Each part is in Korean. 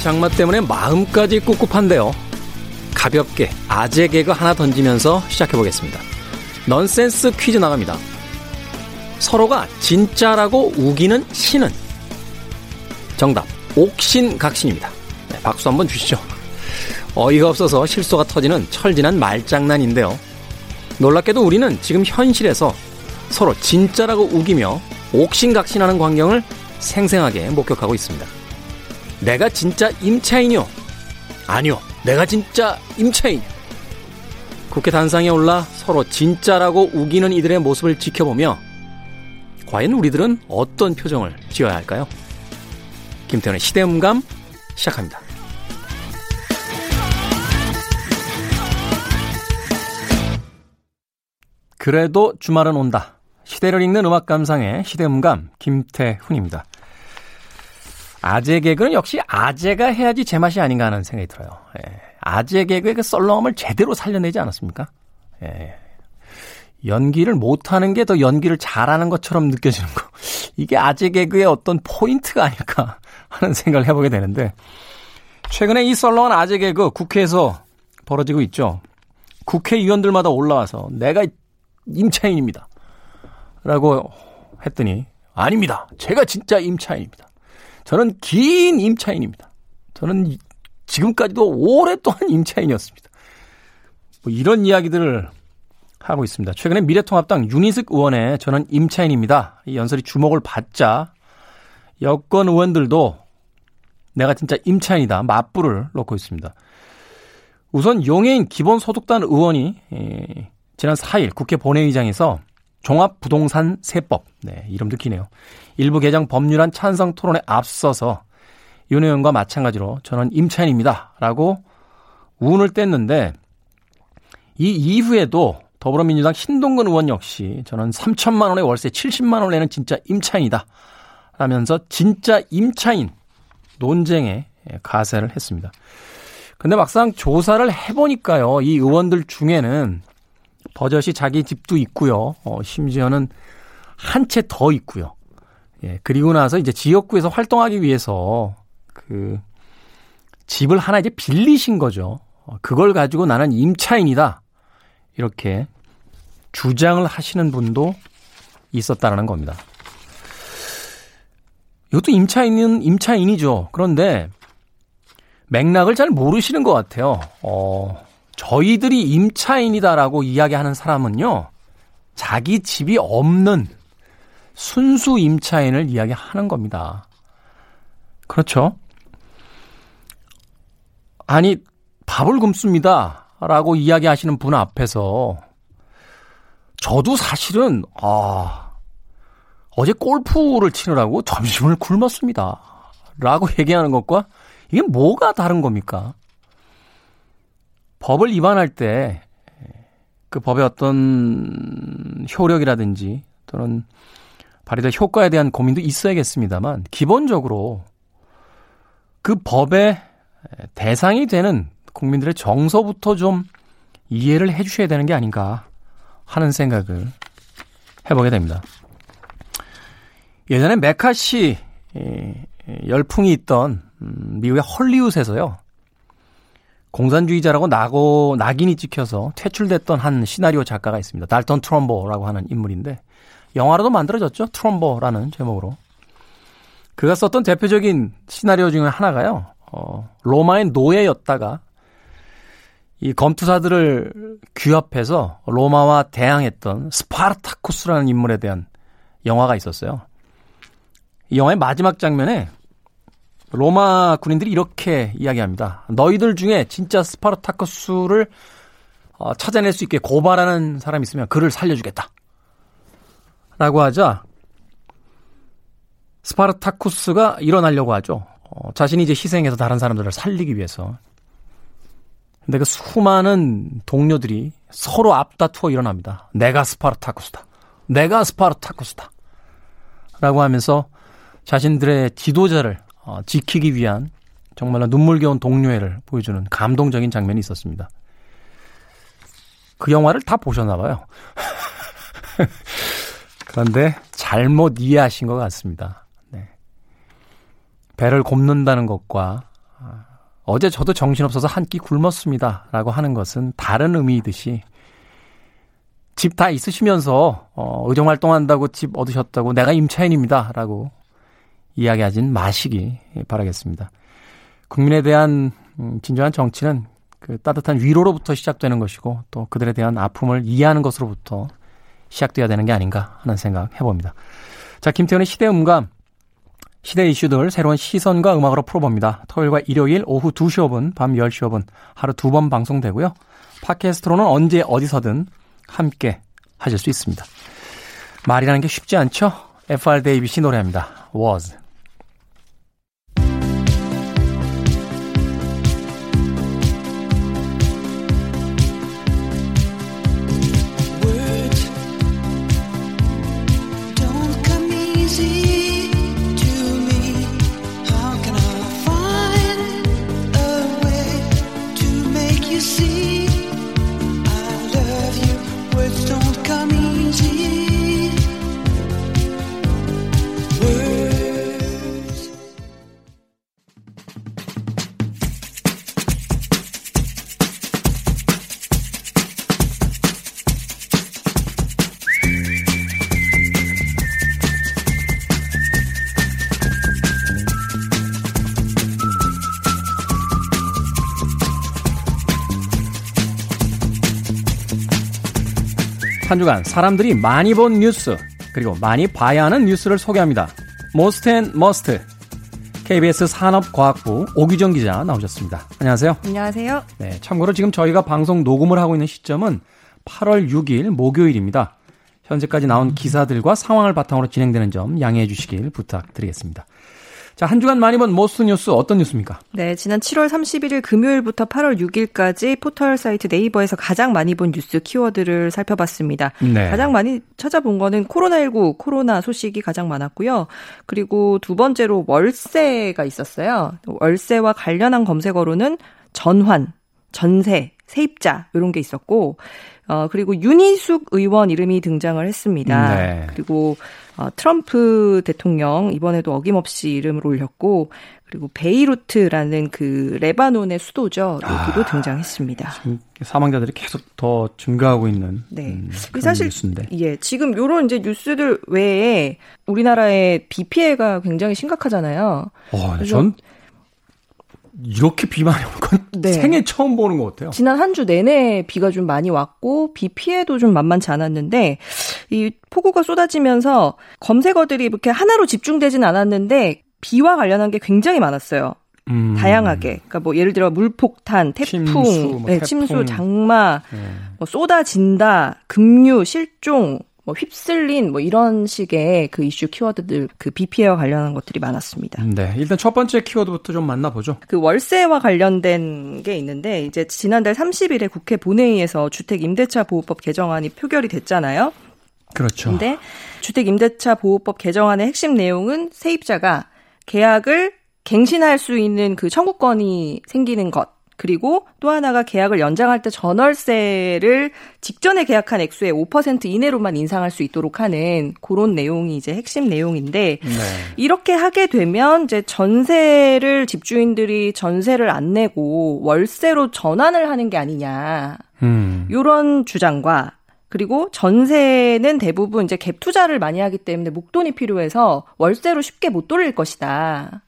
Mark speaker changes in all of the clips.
Speaker 1: 긴 장마 때문에 마음까지 꿉꿉한데요. 가볍게 아재 개그 하나 던지면서 시작해보겠습니다. 넌센스 퀴즈 나갑니다. 서로가 진짜라고 우기는 신은 정답 옥신각신입니다. 네, 박수 한번 주시죠. 어이가 없어서 실수가 터지는 철진한 말장난인데요. 놀랍게도 우리는 지금 현실에서 서로 진짜라고 우기며 옥신각신하는 광경을 생생하게 목격하고 있습니다. 내가 진짜 임차인이요? 아니요, 내가 진짜 임차인. 국회 단상에 올라 서로 진짜라고 우기는 이들의 모습을 지켜보며 과연 우리들은 어떤 표정을 지어야 할까요? 김태현의 시대음감 시작합니다. 그래도 주말은 온다. 시대를 읽는 음악 감상의 시대음감 김태훈입니다. 아재 개그는 역시 아재가 해야지 제맛이 아닌가 하는 생각이 들어요. 예. 아재 개그의 그 썰렁함을 제대로 살려내지 않았습니까? 예. 연기를 못하는 게 더 연기를 잘하는 것처럼 느껴지는 거. 이게 아재 개그의 어떤 포인트가 아닐까 하는 생각을 해보게 되는데, 최근에 이 썰렁한 아재 개그 국회에서 벌어지고 있죠. 국회의원들마다 올라와서 내가 임차인입니다. 라고 했더니 아닙니다. 제가 진짜 임차인입니다. 저는 긴 임차인입니다. 저는 지금까지도 오랫동안 임차인이었습니다. 뭐 이런 이야기들을 하고 있습니다. 최근에 미래통합당 윤희숙 의원의 저는 임차인입니다. 이 연설이 주목을 받자 여권 의원들도 내가 진짜 임차인이다 맞불을 놓고 있습니다. 우선 용해인 기본소득단 의원이 지난 4일 국회 본회의장에서 종합부동산 세법, 네, 이름도 기네요. 일부 개정 법률안 찬성 토론에 앞서서 윤 의원과 마찬가지로 저는 임차인입니다. 라고 운을 뗐는데 이 이후에도 더불어민주당 신동근 의원 역시 저는 3천만 원의 월세 70만 원을 내는 진짜 임차인이다. 라면서 진짜 임차인 논쟁에 가세를 했습니다. 근데 막상 조사를 해보니까요. 이 의원들 중에는 버젓이 자기 집도 있고요. 어, 심지어는 한 채 더 있고요. 예, 그리고 나서 이제 지역구에서 활동하기 위해서 그 집을 하나 이제 빌리신 거죠. 어, 그걸 가지고 나는 임차인이다. 이렇게 주장을 하시는 분도 있었다라는 겁니다. 이것도 임차인은 임차인이죠. 그런데 맥락을 잘 모르시는 것 같아요. 어, 저희들이 임차인이다라고 이야기하는 사람은요, 자기 집이 없는 순수 임차인을 이야기하는 겁니다. 그렇죠? 아니, 밥을 굶습니다. 라고 이야기하시는 분 앞에서 저도 사실은, 아, 어제 골프를 치느라고 점심을 굶었습니다. 라고 얘기하는 것과 이게 뭐가 다른 겁니까? 법을 위반할 때 그 법의 어떤 효력이라든지 또는 발휘될 효과에 대한 고민도 있어야겠습니다만 기본적으로 그 법의 대상이 되는 국민들의 정서부터 좀 이해를 해 주셔야 되는 게 아닌가 하는 생각을 해보게 됩니다. 예전에 메카 시 열풍이 있던 음, 미국의 헐리우드에서요. 공산주의자라고 나고 낙인이 찍혀서 퇴출됐던 한 시나리오 작가가 있습니다. 달턴 트럼보라고 하는 인물인데 영화로도 만들어졌죠. 트럼보라는 제목으로. 그가 썼던 대표적인 시나리오 중에 하나가요. 어, 로마의 노예였다가 이 검투사들을 규합해서 로마와 대항했던 스파르타쿠스라는 인물에 대한 영화가 있었어요. 이 영화의 마지막 장면에 로마 군인들이 이렇게 이야기합니다. 너희들 중에 진짜 스파르타쿠스를 어, 찾아낼 수 있게 고발하는 사람이 있으면 그를 살려주겠다. 라고 하자 스파르타쿠스가 일어나려고 하죠. 어, 자신이 이제 희생해서 다른 사람들을 살리기 위해서. 근데 그 수많은 동료들이 서로 앞다투어 일어납니다. 내가 스파르타쿠스다. 내가 스파르타쿠스다. 라고 하면서 자신들의 지도자를 어, 지키기 위한 정말로 눈물겨운 동료애를 보여주는 감동적인 장면이 있었습니다. 그 영화를 다 보셨나 봐요. 그런데 잘못 이해하신 것 같습니다. 네. 배를 곱는다는 것과 어제 저도 정신없어서 한 끼 굶었습니다. 라고 하는 것은 다른 의미이듯이 집 다 있으시면서 어, 의정 활동한다고 집 얻으셨다고 내가 임차인입니다. 라고 이야기하진 마시기 바라겠습니다. 국민에 대한 음, 진정한 정치는 그 따뜻한 위로로부터 시작되는 것이고 또 그들에 대한 아픔을 이해하는 것으로부터 시작돼야 되는 게 아닌가 하는 생각 해봅니다. 자, 김태현의 시대 음감. 시대 이슈들 새로운 시선과 음악으로 풀어봅니다. 토요일과 일요일 오후 2시 5분, 밤 10시 5분 하루 두 번 방송되고요. 팟캐스트로는 언제 어디서든 함께 하실 수 있습니다. 말이라는 게 쉽지 않죠? FR 데이비시 노래입니다. Was. 주간 사람들이 많이 본 뉴스 그리고 많이 봐야 하는 뉴스를 소개합니다. Most and Must KBS 산업과학부 오규정 기자 나오셨습니다. 안녕하세요.
Speaker 2: 안녕하세요.
Speaker 1: 네, 참고로 지금 저희가 방송 녹음을 하고 있는 시점은 8월 6일 목요일입니다. 현재까지 나온 기사들과 상황을 바탕으로 진행되는 점 양해해 주시길 부탁드리겠습니다. 자, 한 주간 많이 본 Most 뉴스 어떤 뉴스입니까?
Speaker 2: 네, 지난 7월 31일 금요일부터 8월 6일까지 포털 사이트 네이버에서 가장 많이 본 뉴스 키워드를 살펴봤습니다. 네. 가장 많이 찾아본 거는 코로나19 코로나 소식이 가장 많았고요. 그리고 두 번째로 월세가 있었어요. 월세와 관련한 검색어로는 전환, 전세, 세입자 이런 게 있었고 어 그리고 윤희숙 의원 이름이 등장을 했습니다. 네. 그리고 어, 트럼프 대통령 이번에도 어김없이 이름을 올렸고 그리고 베이루트라는 그 레바논의 수도죠. 여기도 아, 등장했습니다.
Speaker 1: 사망자들이 계속 더 증가하고 있는 네. 음,
Speaker 2: 그런 사실 뉴스인데. 예, 지금 요런 이제 뉴스들 외에 우리나라의 비 피해가 굉장히 심각하잖아요.
Speaker 1: 어, 전 이렇게 비 많이 온건 네. 생애 처음 보는 것 같아요.
Speaker 2: 지난 한 주 내내 비가 좀 많이 왔고 비 피해도 좀 만만치 않았는데 이 폭우가 쏟아지면서 검색어들이 이렇게 하나로 집중되진 않았는데 비와 관련한 게 굉장히 많았어요. 음. 다양하게. 그러니까 뭐 예를 들어 물폭탄, 태풍, 침수, 뭐 네, 태풍. 침수 장마, 네. 뭐 쏟아진다, 급류, 실종, 뭐 휩쓸린 뭐 이런 식의 그 이슈 키워드들 그 BPA와 관련한 것들이 많았습니다.
Speaker 1: 네. 일단 첫 번째 키워드부터 좀 만나보죠.
Speaker 2: 그 월세와 관련된 게 있는데 이제 지난달 30일에 국회 본회의에서 주택 임대차 보호법 개정안이 표결이 됐잖아요.
Speaker 1: 그렇죠.
Speaker 2: 근데 주택 임대차 보호법 개정안의 핵심 내용은 세입자가 계약을 갱신할 수 있는 그 청구권이 생기는 것 그리고 또 하나가 계약을 연장할 때 전월세를 직전에 계약한 액수의 5% 이내로만 인상할 수 있도록 하는 그런 내용이 이제 핵심 내용인데 네. 이렇게 하게 되면 이제 전세를 집주인들이 전세를 안 내고 월세로 전환을 하는 게 아니냐. 음. 요런 주장과 그리고 전세는 대부분 이제 갭 투자를 많이 하기 때문에 목돈이 필요해서 월세로 쉽게 못 돌릴 것이다.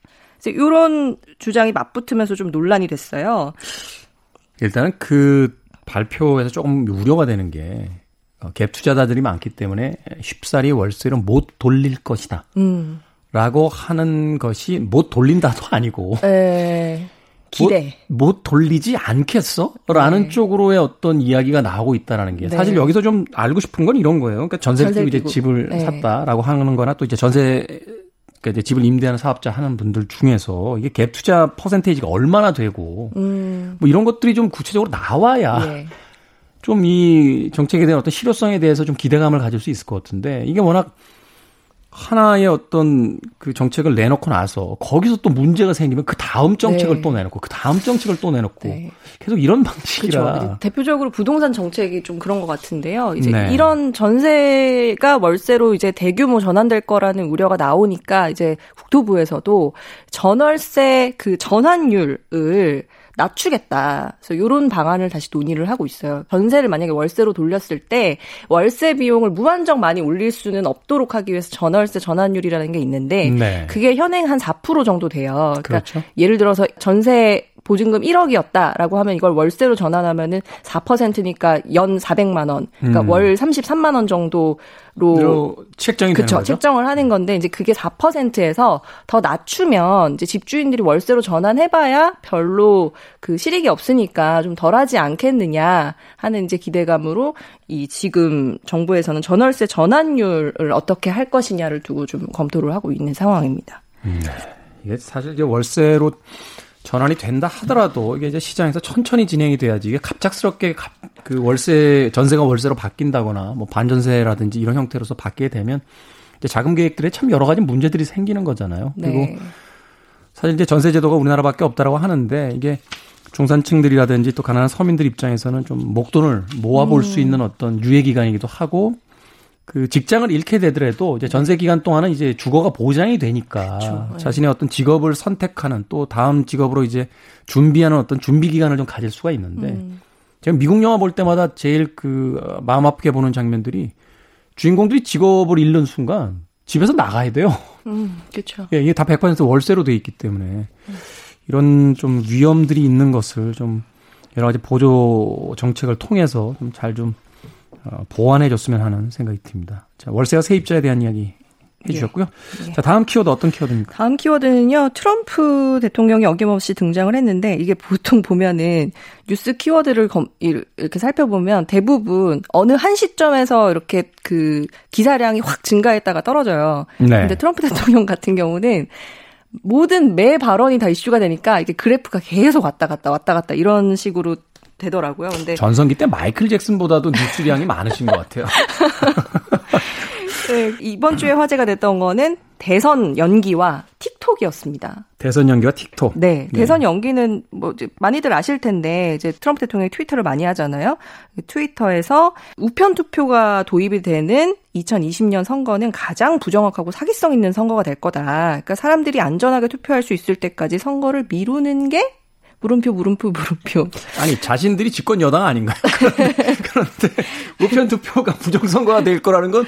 Speaker 2: 이런 주장이 맞붙으면서 좀 논란이 됐어요.
Speaker 1: 일단은 그 발표에서 조금 우려가 되는 게 어, 갭 투자자들이 많기 때문에 쉽사리 월세를 못 돌릴 것이다. 음. 라고 하는 것이 못 돌린다도 아니고. 에... 기대. 못, 못 돌리지 않겠어? 라는 네. 쪽으로의 어떤 이야기가 나오고 있다라는 게 네. 사실 여기서 좀 알고 싶은 건 이런 거예요. 그러니까 전세를 전세 이제 집을 네. 샀다라고 하는 거나 또 이제 전세 그러니까 이제 집을 임대하는 사업자 하는 분들 중에서 이게 갭 투자 퍼센테이지가 얼마나 되고 음. 뭐 이런 것들이 좀 구체적으로 나와야 예. 좀이 정책에 대한 어떤 실효성에 대해서 좀 기대감을 가질 수 있을 것 같은데 이게 워낙 하나의 어떤 그 정책을 내놓고 나서 거기서 또 문제가 생기면 그 다음 정책을 네. 또 내놓고 그 다음 정책을 또 내놓고 네. 계속 이런 방식이라
Speaker 2: 그렇죠. 대표적으로 부동산 정책이 좀 그런 것 같은데요. 이제 네. 이런 전세가 월세로 이제 대규모 전환될 거라는 우려가 나오니까 이제 국토부에서도 전월세 그 전환율을 낮추겠다. 그래서 이런 방안을 다시 논의를 하고 있어요. 전세를 만약에 월세로 돌렸을 때 월세 비용을 무한정 많이 올릴 수는 없도록 하기 위해서 전월세 전환율이라는 게 있는데 네. 그게 현행 한 4% 정도 돼요. 그러니까
Speaker 1: 그렇죠.
Speaker 2: 예를 들어서 전세 보증금 1억이었다라고 하면 이걸 월세로 전환하면은 4%니까 연 400만 원. 그러니까 음. 월 33만 원 정도로
Speaker 1: 책정이
Speaker 2: 그쵸,
Speaker 1: 되는 거죠.
Speaker 2: 책정을 하는 건데 이제 그게 4%에서 더 낮추면 이제 집주인들이 월세로 전환해 봐야 별로 그 실익이 없으니까 좀 덜하지 않겠느냐 하는 이제 기대감으로 이 지금 정부에서는 전월세 전환율을 어떻게 할 것이냐를 두고 좀 검토를 하고 있는 상황입니다.
Speaker 1: 음, 네. 이게 사실 이제 월세로 전환이 된다 하더라도 이게 이제 시장에서 천천히 진행이 돼야지 이게 갑작스럽게 그 월세 전세가 월세로 바뀐다거나 뭐 반전세라든지 이런 형태로서 바뀌게 되면 이제 자금 계획들에 참 여러 가지 문제들이 생기는 거잖아요. 그리고 네. 사실 이제 전세 제도가 우리나라밖에 없다라고 하는데 이게 중산층들이라든지 또 가난한 서민들 입장에서는 좀 목돈을 모아볼 음. 수 있는 어떤 유예 기간이기도 하고 그 직장을 잃게 되더라도 이제 전세 기간 동안은 이제 주거가 보장이 되니까 그렇죠. 네. 자신의 어떤 직업을 선택하는 또 다음 직업으로 이제 준비하는 어떤 준비 기간을 좀 가질 수가 있는데 음. 제가 미국 영화 볼 때마다 제일 그 마음 아프게 보는 장면들이 주인공들이 직업을 잃는 순간 집에서 나가야 돼요.
Speaker 2: 음, 그렇죠.
Speaker 1: 예, 이게 다 100% 월세로 돼 있기 때문에 음. 이런 좀 위험들이 있는 것을 좀 여러 가지 보조 정책을 통해서 좀 잘좀 좀 어, 보완해 줬으면 하는 생각이 듭니다. 자, 월세와 세입자에 대한 이야기 해주셨고요. 예. 예. 자, 다음 키워드 어떤 키워드입니까?
Speaker 2: 다음 키워드는요, 트럼프 대통령이 어김없이 등장을 했는데, 이게 보통 보면은, 뉴스 키워드를 검, 이렇게 살펴보면 대부분 어느 한 시점에서 이렇게 그 기사량이 확 증가했다가 떨어져요. 네. 근데 트럼프 대통령 같은 경우는 모든 매 발언이 다 이슈가 되니까 이게 그래프가 계속 왔다 갔다 왔다 갔다 이런 식으로 되더라고요. 근데
Speaker 1: 전성기 때 마이클 잭슨보다도 뉴스량이 많으신 것 같아요.
Speaker 2: 네, 이번 주에 화제가 됐던 거는 대선 연기와 틱톡이었습니다.
Speaker 1: 대선 연기와 틱톡.
Speaker 2: 네, 네. 대선 연기는 뭐 많이들 아실 텐데 이제 트럼프 대통령이 트위터를 많이 하잖아요. 트위터에서 우편 투표가 도입이 되는 2020년 선거는 가장 부정확하고 사기성 있는 선거가 될 거다. 그러니까 사람들이 안전하게 투표할 수 있을 때까지 선거를 미루는 게 물음표, 물음표, 물음표.
Speaker 1: 아니, 자신들이 집권 여당 아닌가요? 그런데, 그런데 우편 투표가 부정선거가 될 거라는 건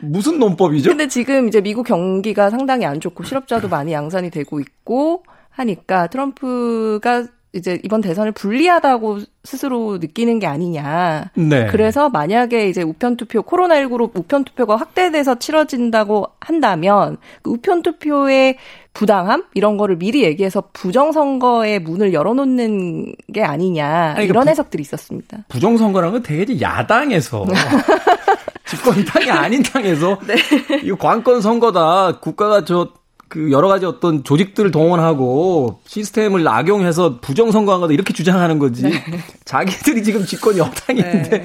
Speaker 1: 무슨 논법이죠?
Speaker 2: 근데 지금 이제 미국 경기가 상당히 안 좋고 실업자도 많이 양산이 되고 있고 하니까 트럼프가 이제 이번 대선을 불리하다고 스스로 느끼는 게 아니냐. 네. 그래서 만약에 이제 우편 투표 코로나19로 우편 투표가 확대돼서 치러진다고 한다면 그 우편 투표의 부당함 이런 거를 미리 얘기해서 부정 선거의 문을 열어놓는 게 아니냐 아니, 그러니까 이런 부, 해석들이 있었습니다.
Speaker 1: 부정 선거라는 건 되게 야당에서 집권 당이 아닌 당에서 네. 이거 관건 선거다. 국가가 저 그 여러 가지 어떤 조직들을 동원하고 시스템을 악용해서 부정선거한 거다 이렇게 주장하는 거지. 네. 자기들이 지금 집권 여당인데 네.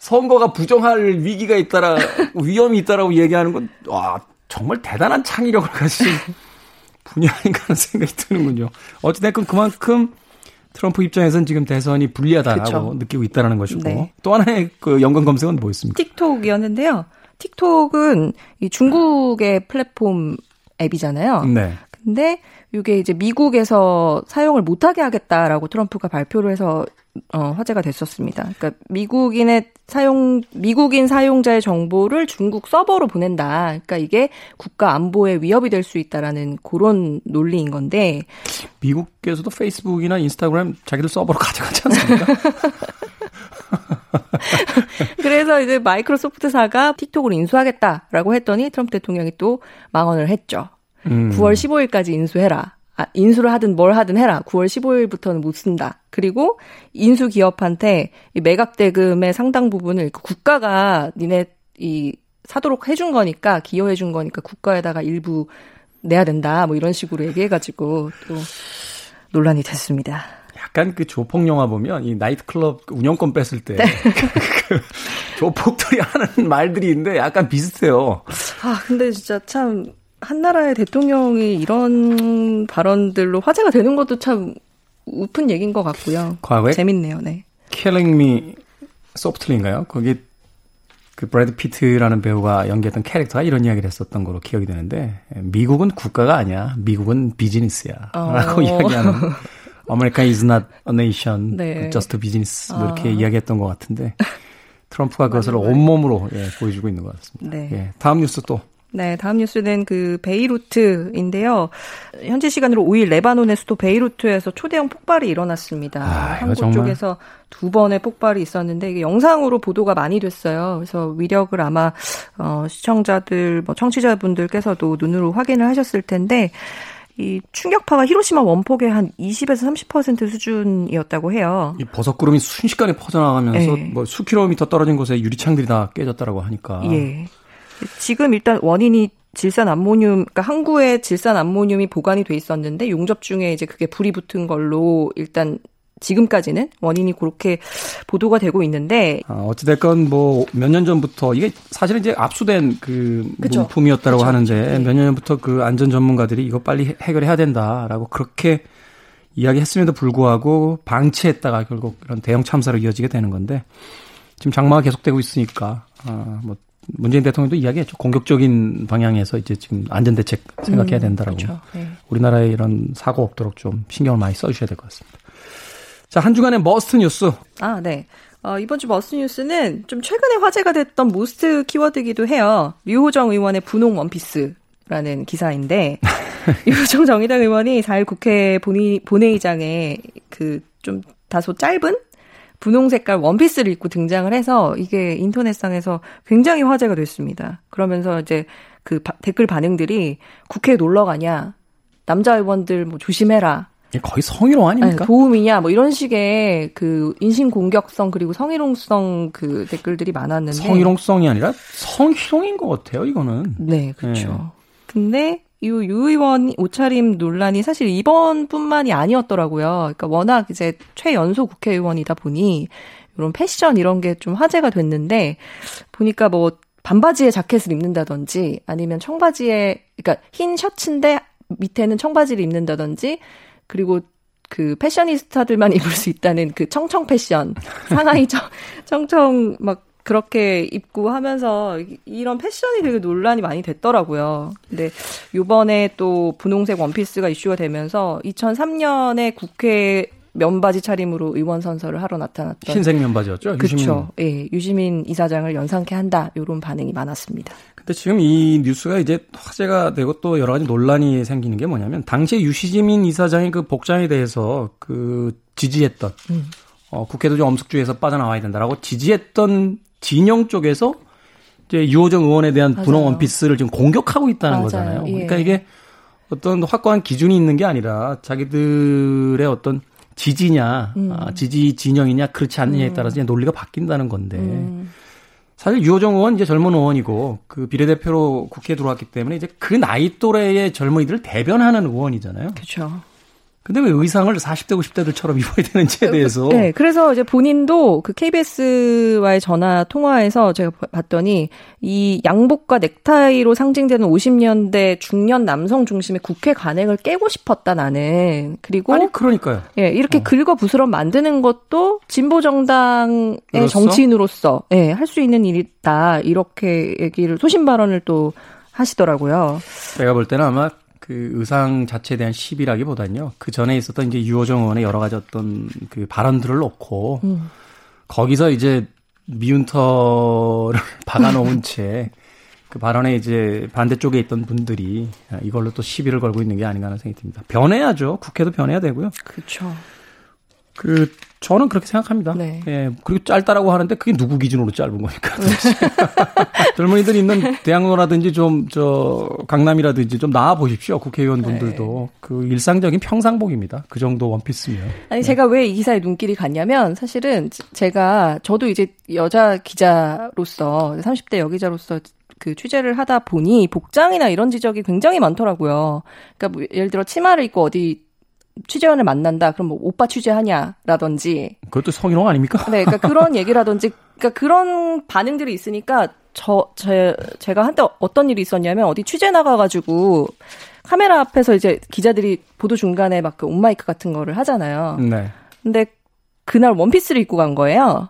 Speaker 1: 선거가 부정할 위기가 있다라 위험이 있다라고 얘기하는 건 와 정말 대단한 창의력을 가진 분야 아닌가 하는 생각이 드는군요. 어찌됐건 그만큼 트럼프 입장에서는 지금 대선이 불리하다라고 그쵸. 느끼고 있다는 것이고 네. 또 하나의 그 연관 검색은 뭐였습니까?
Speaker 2: 틱톡이었는데요. 틱톡은 이 중국의 플랫폼 앱이잖아요. 네. 근데 이게 이제 미국에서 사용을 못하게 하겠다라고 트럼프가 발표를 해서 어, 화제가 됐었습니다. 그러니까 미국인의 사용 미국인 사용자의 정보를 중국 서버로 보낸다. 그러니까 이게 국가 안보에 위협이 될 수 있다라는 그런 논리인 건데
Speaker 1: 미국에서도 페이스북이나 인스타그램 자기들 서버로 가져가지 않습니까?
Speaker 2: 그래서 이제 마이크로소프트사가 틱톡을 인수하겠다라고 했더니 트럼프 대통령이 또 망언을 했죠. 음. 9월 15일까지 인수해라. 아, 인수를 하든 뭘 하든 해라. 9월 15일부터는 못 쓴다. 그리고 인수 기업한테 이 매각 대금의 상당 부분을 그 국가가 니네 이 사도록 해준 거니까 기여해준 거니까 국가에다가 일부 내야 된다. 뭐 이런 식으로 얘기해가지고 또 논란이 됐습니다.
Speaker 1: 약간 그 조폭 영화 보면 이 나이트클럽 운영권 뺏을 때 네. 그 조폭들이 하는 말들이 있는데 약간 비슷해요.
Speaker 2: 아 근데 진짜 참 한 나라의 대통령이 이런 발언들로 화제가 되는 것도 참 웃픈 얘기인 것 같고요. 과거에 재밌네요. 네.
Speaker 1: Killing Me Softly인가요? 거기 그 브래드 피트라는 배우가 연기했던 캐릭터가 이런 이야기를 했었던 걸로 기억이 되는데 미국은 국가가 아니야. 미국은 비즈니스야. 어. 라고 이야기하는 America is not a nation, 네. just a business. 뭐 이렇게 아. 이야기했던 것 같은데 트럼프가 그것을 온몸으로 예, 보여주고 있는 것 같습니다. 네. 예, 다음 뉴스 또
Speaker 2: 네, 다음 뉴스는 그 베이루트인데요. 현지 시간으로 5일 레바논의 수도 베이루트에서 초대형 폭발이 일어났습니다. 아, 한국 정말... 쪽에서 두 번의 폭발이 있었는데 이게 영상으로 보도가 많이 됐어요. 그래서 위력을 아마 어 시청자들 뭐 청취자분들께서도 눈으로 확인을 하셨을 텐데 이 충격파가 히로시마 원폭의 한 20에서 30% 수준이었다고 해요.
Speaker 1: 이 버섯구름이 순식간에 퍼져나가면서 네. 뭐 수킬로미터 떨어진 곳에 유리창들이 다 깨졌다라고 하니까.
Speaker 2: 예. 지금 일단 원인이 질산 암모늄, 그러니까 항구에 질산 암모늄이 보관이 돼 있었는데 용접 중에 이제 그게 불이 붙은 걸로 일단 지금까지는 원인이 그렇게 보도가 되고 있는데
Speaker 1: 아, 어찌됐건 뭐 몇 년 전부터 이게 사실은 이제 압수된 그 그쵸? 문품이었다고 그쵸? 하는데 네. 몇년 전부터 그 안전 전문가들이 이거 빨리 해결해야 된다라고 그렇게 이야기했음에도 불구하고 방치했다가 결국 이런 대형 참사로 이어지게 되는 건데 지금 장마가 계속되고 있으니까 아, 뭐 문재인 대통령도 이야기했죠. 공격적인 방향에서 이제 지금 안전 대책 생각해야 음, 된다라고. 음, 그렇죠. 네. 우리나라에 이런 사고 없도록 좀 신경을 많이 써주셔야 될 것 같습니다. 자, 한 주간의 Must 뉴스.
Speaker 2: 아, 네. 어, 이번 주 Must 뉴스는 좀 최근에 화제가 됐던 Most 키워드이기도 해요. 류호정 의원의 분홍 원피스라는 기사인데, 류호정 정의당 의원이 4일 국회 본의, 본회의장에 그 좀 다소 짧은 분홍 색깔 원피스를 입고 등장을 해서 이게 인터넷상에서 굉장히 화제가 됐습니다. 그러면서 이제 그 바, 댓글 반응들이 국회에 놀러 가냐, 남자 의원들 뭐 조심해라.
Speaker 1: 거의 성희롱 아닙니까?
Speaker 2: 아니, 도움이냐, 뭐 이런 식의 그 인신 공격성 그리고 성희롱성 그 댓글들이 많았는데.
Speaker 1: 성희롱성이 아니라 성희롱인 것 같아요, 이거는.
Speaker 2: 네, 그렇죠. 네. 근데 이유 의원 옷차림 논란이 사실 이번뿐만이 아니었더라고요. 그러니까 워낙 이제 최연소 국회의원이다 보니 이런 패션 이런 게 좀 화제가 됐는데 보니까 뭐 반바지에 자켓을 입는다든지 아니면 청바지에 그러니까 흰 셔츠인데 밑에는 청바지를 입는다든지 그리고 그 패셔니스타들만 입을 수 있다는 그 청청 패션 상하이 청, 청청 막 그렇게 입고 하면서 이런 패션이 되게 논란이 많이 됐더라고요. 근데 요번에 또 분홍색 원피스가 이슈가 되면서 2003년에 국회 면바지 차림으로 의원 선서를 하러 나타났던
Speaker 1: 흰색 면바지였죠.
Speaker 2: 그렇죠. 예, 유시민 이사장을 연상케 한다. 이런 반응이 많았습니다.
Speaker 1: 근데 지금 이 뉴스가 이제 화제가 되고 또 여러 가지 논란이 생기는 게 뭐냐면 당시에 유시민 이사장의 그 복장에 대해서 그 지지했던 음. 어, 국회도 좀 엄숙주의에서 빠져나와야 된다라고 지지했던 진영 쪽에서 이제 유호정 의원에 대한 맞아요. 분홍 원피스를 지금 공격하고 있다는 맞아요. 거잖아요. 예. 그러니까 이게 어떤 확고한 기준이 있는 게 아니라 자기들의 어떤 지지냐, 음. 아, 지지 진영이냐, 그렇지 않느냐에 음. 따라서 논리가 바뀐다는 건데. 음. 사실 유호정 의원 이제 젊은 의원이고 그 비례대표로 국회에 들어왔기 때문에 이제 그 나이 또래의 젊은이들을 대변하는 의원이잖아요.
Speaker 2: 그렇죠.
Speaker 1: 근데 왜 의상을 40대, 50대들처럼 입어야 되는지에 대해서.
Speaker 2: 네, 그래서 이제 본인도 그 KBS와의 전화 통화에서 제가 봤더니 이 양복과 넥타이로 상징되는 50년대 중년 남성 중심의 국회 관행을 깨고 싶었다 나는. 그리고.
Speaker 1: 아니, 그러니까요.
Speaker 2: 예, 이렇게 어. 긁어 부스럼 만드는 것도 진보 정당의 정치인으로서 예, 할 수 있는 일이다. 이렇게 얘기를 소신 발언을 또 하시더라고요.
Speaker 1: 제가 볼 때는 아마 그 의상 자체에 대한 시비라기보다는요. 그 전에 있었던 이제 유호정 의원의 여러 가지 어떤 그 발언들을 놓고 음. 거기서 이제 미운터를 박아놓은 채 그 발언에 이제 반대쪽에 있던 분들이 이걸로 또 시비를 걸고 있는 게 아닌가 하는 생각이 듭니다. 변해야죠. 국회도 변해야 되고요.
Speaker 2: 그렇죠.
Speaker 1: 그 저는 그렇게 생각합니다. 네. 예, 그리고 짧다라고 하는데 그게 누구 기준으로 짧은 거니까. 젊은이들 있는 대학로라든지 좀 저 강남이라든지 좀 나와 보십시오. 국회의원분들도 네. 그 일상적인 평상복입니다. 그 정도 원피스면.
Speaker 2: 아니 네. 제가 왜 이 기사에 눈길이 갔냐면 사실은 제가 저도 이제 여자 기자로서 30대 여기자로서 그 취재를 하다 보니 복장이나 이런 지적이 굉장히 많더라고요. 그러니까 뭐 예를 들어 치마를 입고 어디 취재원을 만난다. 그럼 뭐 오빠 취재하냐라든지.
Speaker 1: 그것도 성희롱 아닙니까?
Speaker 2: 네, 그러니까 그런 얘기라든지, 그러니까 그런 반응들이 있으니까 저, 제, 제가 한때 어떤 일이 있었냐면 어디 취재 나가 가지고 카메라 앞에서 이제 기자들이 보도 중간에 막 그 온마이크 같은 거를 하잖아요.
Speaker 1: 네.
Speaker 2: 근데 그날 원피스를 입고 간 거예요.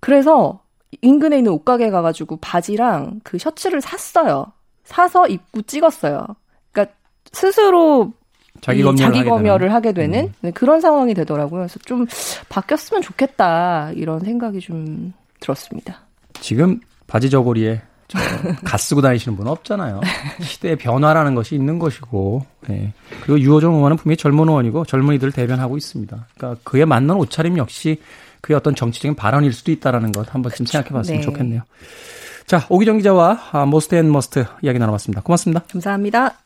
Speaker 2: 그래서 인근에 있는 옷가게 가 가지고 바지랑 그 셔츠를 샀어요. 사서 입고 찍었어요. 그러니까 스스로
Speaker 1: 자기 검열을,
Speaker 2: 자기
Speaker 1: 하게,
Speaker 2: 검열을
Speaker 1: 되는.
Speaker 2: 하게 되는
Speaker 1: 음.
Speaker 2: 네, 그런 상황이 되더라고요. 그래서 좀 바뀌었으면 좋겠다 이런 생각이 좀 들었습니다.
Speaker 1: 지금 바지 저고리에 가 쓰고 다니시는 분은 없잖아요. 시대의 변화라는 것이 있는 것이고, 예. 그리고 류호정 의원은 분명히 젊은 의원이고 젊은이들을 대변하고 있습니다. 그러니까 그에 맞는 옷차림 역시 그의 어떤 정치적인 발언일 수도 있다라는 것 한번 좀 생각해봤으면
Speaker 2: 네.
Speaker 1: 좋겠네요. 자, 오기정 기자와 아, Most and Must 이야기 나눠봤습니다. 고맙습니다.
Speaker 2: 감사합니다.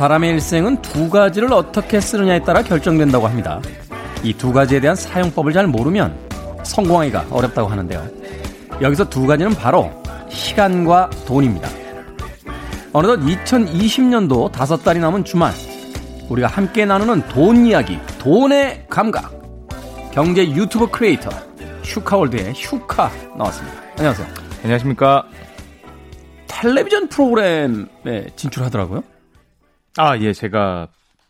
Speaker 1: 사람의 일생은 두 가지를 어떻게 쓰느냐에 따라 결정된다고 합니다. 이 두 가지에 대한 사용법을 잘 모르면 성공하기가 어렵다고 하는데요. 여기서 두 가지는 바로 시간과 돈입니다. 어느덧 2020년도 다섯 달이 남은 주말, 우리가 함께 나누는 돈 이야기, 돈의 감각. 경제 유튜브 크리에이터, 슈카월드의 슈카 나왔습니다. 안녕하세요.
Speaker 3: 안녕하십니까.
Speaker 1: 텔레비전 프로그램에 진출하더라고요.
Speaker 3: 아, 예, 제가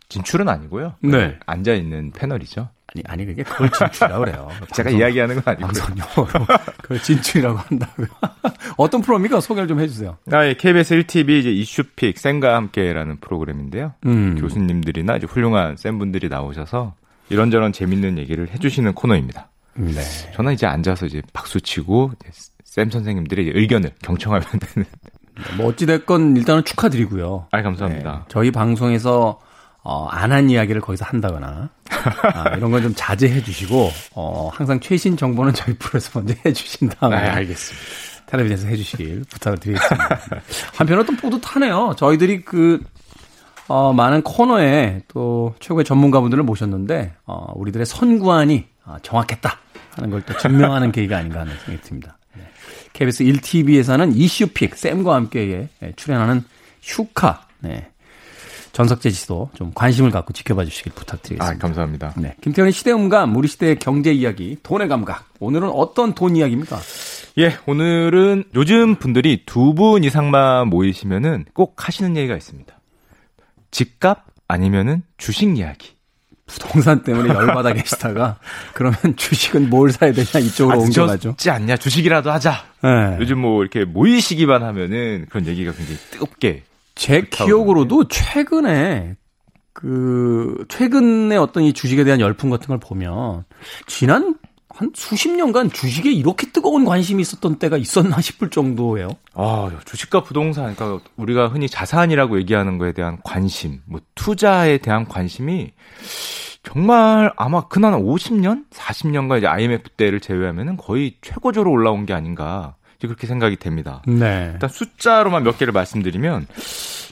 Speaker 3: 진출은 아니고요.
Speaker 1: 네.
Speaker 3: 앉아 있는 패널이죠.
Speaker 1: 아니, 아니, 그게 그걸 진출이라고 그래요.
Speaker 3: 제가 이야기하는 건 아니고요.
Speaker 1: 방송 용어로 그걸 진출이라고 한다고요. 어떤 프로입니까? 소개를 좀 해주세요.
Speaker 3: 아, 예, KBS 1TV 이제 이슈픽 쌤과 함께라는 프로그램인데요.
Speaker 1: 음.
Speaker 3: 교수님들이나 이제 훌륭한 쌤 분들이 나오셔서 이런저런 재밌는 얘기를 해주시는 코너입니다.
Speaker 1: 네.
Speaker 3: 저는 이제 앉아서 이제 박수 치고 쌤 선생님들의 의견을 경청하면 되는.
Speaker 1: 뭐 어찌됐건 일단은 축하드리고요.
Speaker 3: 아, 감사합니다.
Speaker 1: 네. 저희 방송에서 어, 안 한 이야기를 거기서 한다거나 아, 이런 건 좀 자제해 주시고 어, 항상 최신 정보는 저희 프로에서 먼저 해 주신 다음에
Speaker 3: 아, 알겠습니다.
Speaker 1: 텔레비전에서 해주시길 부탁을 드리겠습니다. 한편으로 또 뿌듯하네요. 저희들이 그, 어, 많은 코너에 또 최고의 전문가분들을 모셨는데, 어, 우리들의 선구안이 어, 정확했다 하는 걸 또 증명하는 계기가 아닌가 하는 생각이 듭니다. 네. KBS 1TV에서는 이슈픽, 쌤과 함께 예, 출연하는 슈카, 네. 전석재 씨도 좀 관심을 갖고 지켜봐 주시길
Speaker 3: 아,
Speaker 1: 부탁드리겠습니다.
Speaker 3: 감사합니다.
Speaker 1: 네. 김태현의 시대음감, 우리 시대의 경제 이야기, 돈의 감각. 오늘은 어떤 돈 이야기입니까?
Speaker 3: 예, 오늘은 요즘 분들이 두 분 이상만 모이시면은 꼭 하시는 얘기가 있습니다. 집값 아니면은 주식 이야기.
Speaker 1: 부동산 때문에 열받아 계시다가 그러면 주식은 뭘 사야 되냐 이쪽으로
Speaker 3: 아,
Speaker 1: 옮겨가죠.
Speaker 3: 늦었지 않냐? 주식이라도 하자.
Speaker 1: 네.
Speaker 3: 요즘 뭐 이렇게 모이시기만 하면은 그런 얘기가 굉장히 뜨겁게.
Speaker 1: 제 기억으로도 최근에 그 최근에 어떤 이 주식에 대한 열풍 같은 걸 보면 지난 한 수십 년간 주식에 이렇게 뜨거운 관심이 있었던 때가 있었나 싶을 정도예요.
Speaker 3: 아, 주식과 부동산, 그러니까 우리가 흔히 자산이라고 얘기하는 거에 대한 관심, 뭐 투자에 대한 관심이 정말 아마 그날 50년, 40년간 이제 IMF 때를 제외하면은 거의 최고조로 올라온 게 아닌가 그렇게 생각이 됩니다.
Speaker 1: 네.
Speaker 3: 일단 숫자로만 몇 개를 말씀드리면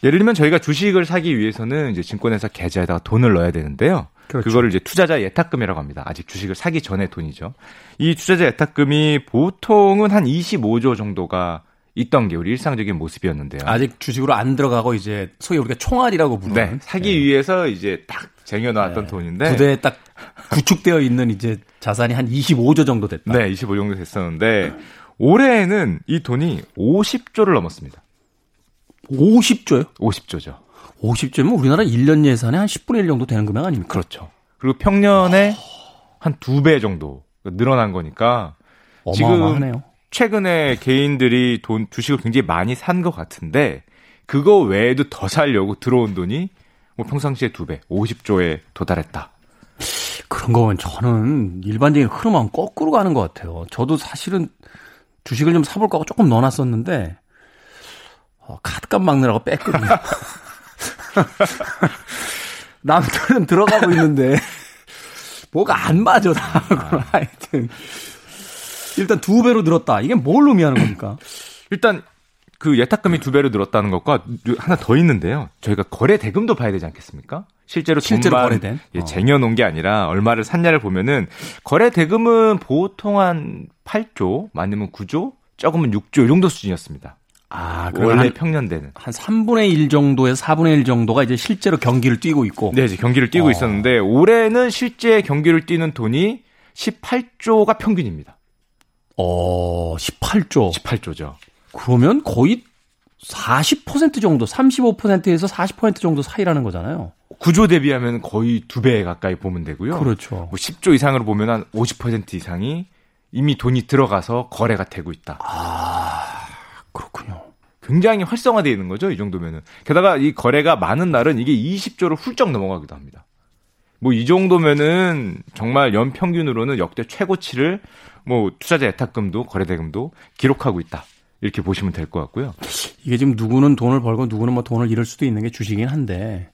Speaker 3: 예를 들면 저희가 주식을 사기 위해서는 이제 증권회사 계좌에다가 돈을 넣어야 되는데요.
Speaker 1: 그렇죠.
Speaker 3: 그거를 이제 투자자 예탁금이라고 합니다. 아직 주식을 사기 전에 돈이죠. 이 투자자 예탁금이 보통은 한 25조 정도가 있던 게 우리 일상적인 모습이었는데요.
Speaker 1: 아직 주식으로 안 들어가고 이제 소위 우리가 총알이라고 부르는
Speaker 3: 네, 사기 위해서 이제 딱 쟁여놨던
Speaker 1: 네.
Speaker 3: 돈인데
Speaker 1: 부대에 딱 구축되어 있는 이제 자산이 한 25조 정도 됐다.
Speaker 3: 네, 25 정도 됐었는데 올해에는 이 돈이 50조를 넘었습니다.
Speaker 1: 50조요?
Speaker 3: 50조죠.
Speaker 1: 50조면 우리나라 1년 예산의 한 10분의 1 정도 되는 금액 아닙니까?
Speaker 3: 그렇죠. 그리고 평년에 한 두 배 정도 늘어난 거니까
Speaker 1: 어마어마하네요.
Speaker 3: 최근에 개인들이 돈 주식을 굉장히 많이 산 것 같은데 그거 외에도 더 살려고 들어온 돈이 뭐 평상시에 두 배, 50조에 도달했다.
Speaker 1: 그런 거 보면 저는 일반적인 흐름하고 거꾸로 가는 것 같아요. 저도 사실은 주식을 좀 사볼까 하고 조금 넣어놨었는데 어, 카드값 막느라고 뺐거든요. 남들은 들어가고 있는데 뭐가 안 맞아 다. 하여튼 일단 두 배로 늘었다. 이게 뭘 의미하는 겁니까?
Speaker 3: 일단 그 예탁금이 두 배로 늘었다는 것과 하나 더 있는데요. 저희가 거래 대금도 봐야 되지 않겠습니까? 실제로
Speaker 1: 실제로
Speaker 3: 돈만
Speaker 1: 거래된
Speaker 3: 예,
Speaker 1: 어.
Speaker 3: 쟁여놓은 게 아니라 얼마를 샀냐를 보면은 거래 대금은 보통 한 8조, 많으면 9조, 적으면 6조 이 정도 수준이었습니다.
Speaker 1: 아,
Speaker 3: 원래
Speaker 1: 한,
Speaker 3: 평년대는.
Speaker 1: 한 3분의 1 정도에서 4분의 1 정도가 이제 실제로 경기를 뛰고 있고.
Speaker 3: 네, 이제 경기를 뛰고
Speaker 1: 어.
Speaker 3: 있었는데 올해는 실제 경기를 뛰는 돈이 18조가 평균입니다.
Speaker 1: 어, 18조.
Speaker 3: 18조죠.
Speaker 1: 그러면 거의 40% 정도, 35%에서 40% 정도 사이라는 거잖아요.
Speaker 3: 구조 대비하면 거의 두 배 가까이 보면 되고요.
Speaker 1: 그렇죠.
Speaker 3: 뭐 10조 이상으로 보면 한 50% 이상이 이미 돈이 들어가서 거래가 되고 있다.
Speaker 1: 그렇군요.
Speaker 3: 굉장히 활성화되어 있는 거죠, 이 정도면은. 게다가 이 거래가 많은 날은 이게 20조를 훌쩍 넘어가기도 합니다. 뭐 이 정도면은 정말 연평균으로는 역대 최고치를 뭐 투자자 예탁금도 거래대금도 기록하고 있다. 이렇게 보시면 될 것 같고요.
Speaker 1: 이게 지금 누구는 돈을 벌고 누구는 뭐 돈을 잃을 수도 있는 게 주식이긴 한데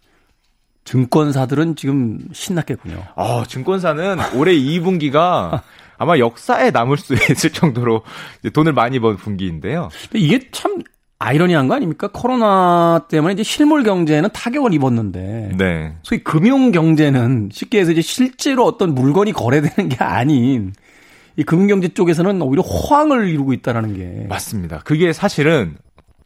Speaker 1: 증권사들은 지금 신났겠군요.
Speaker 3: 아, 증권사는 올해 2분기가 아마 역사에 남을 수 있을 정도로 이제 돈을 많이 번 분기인데요.
Speaker 1: 이게 참 아이러니한 거 아닙니까? 코로나 때문에 이제 실물 경제는 타격을 입었는데
Speaker 3: 네.
Speaker 1: 소위 금융 경제는 쉽게 해서 이제 실제로 어떤 물건이 거래되는 게 아닌 이 금융 경제 쪽에서는 오히려 호황을 이루고 있다라는 게
Speaker 3: 맞습니다. 그게 사실은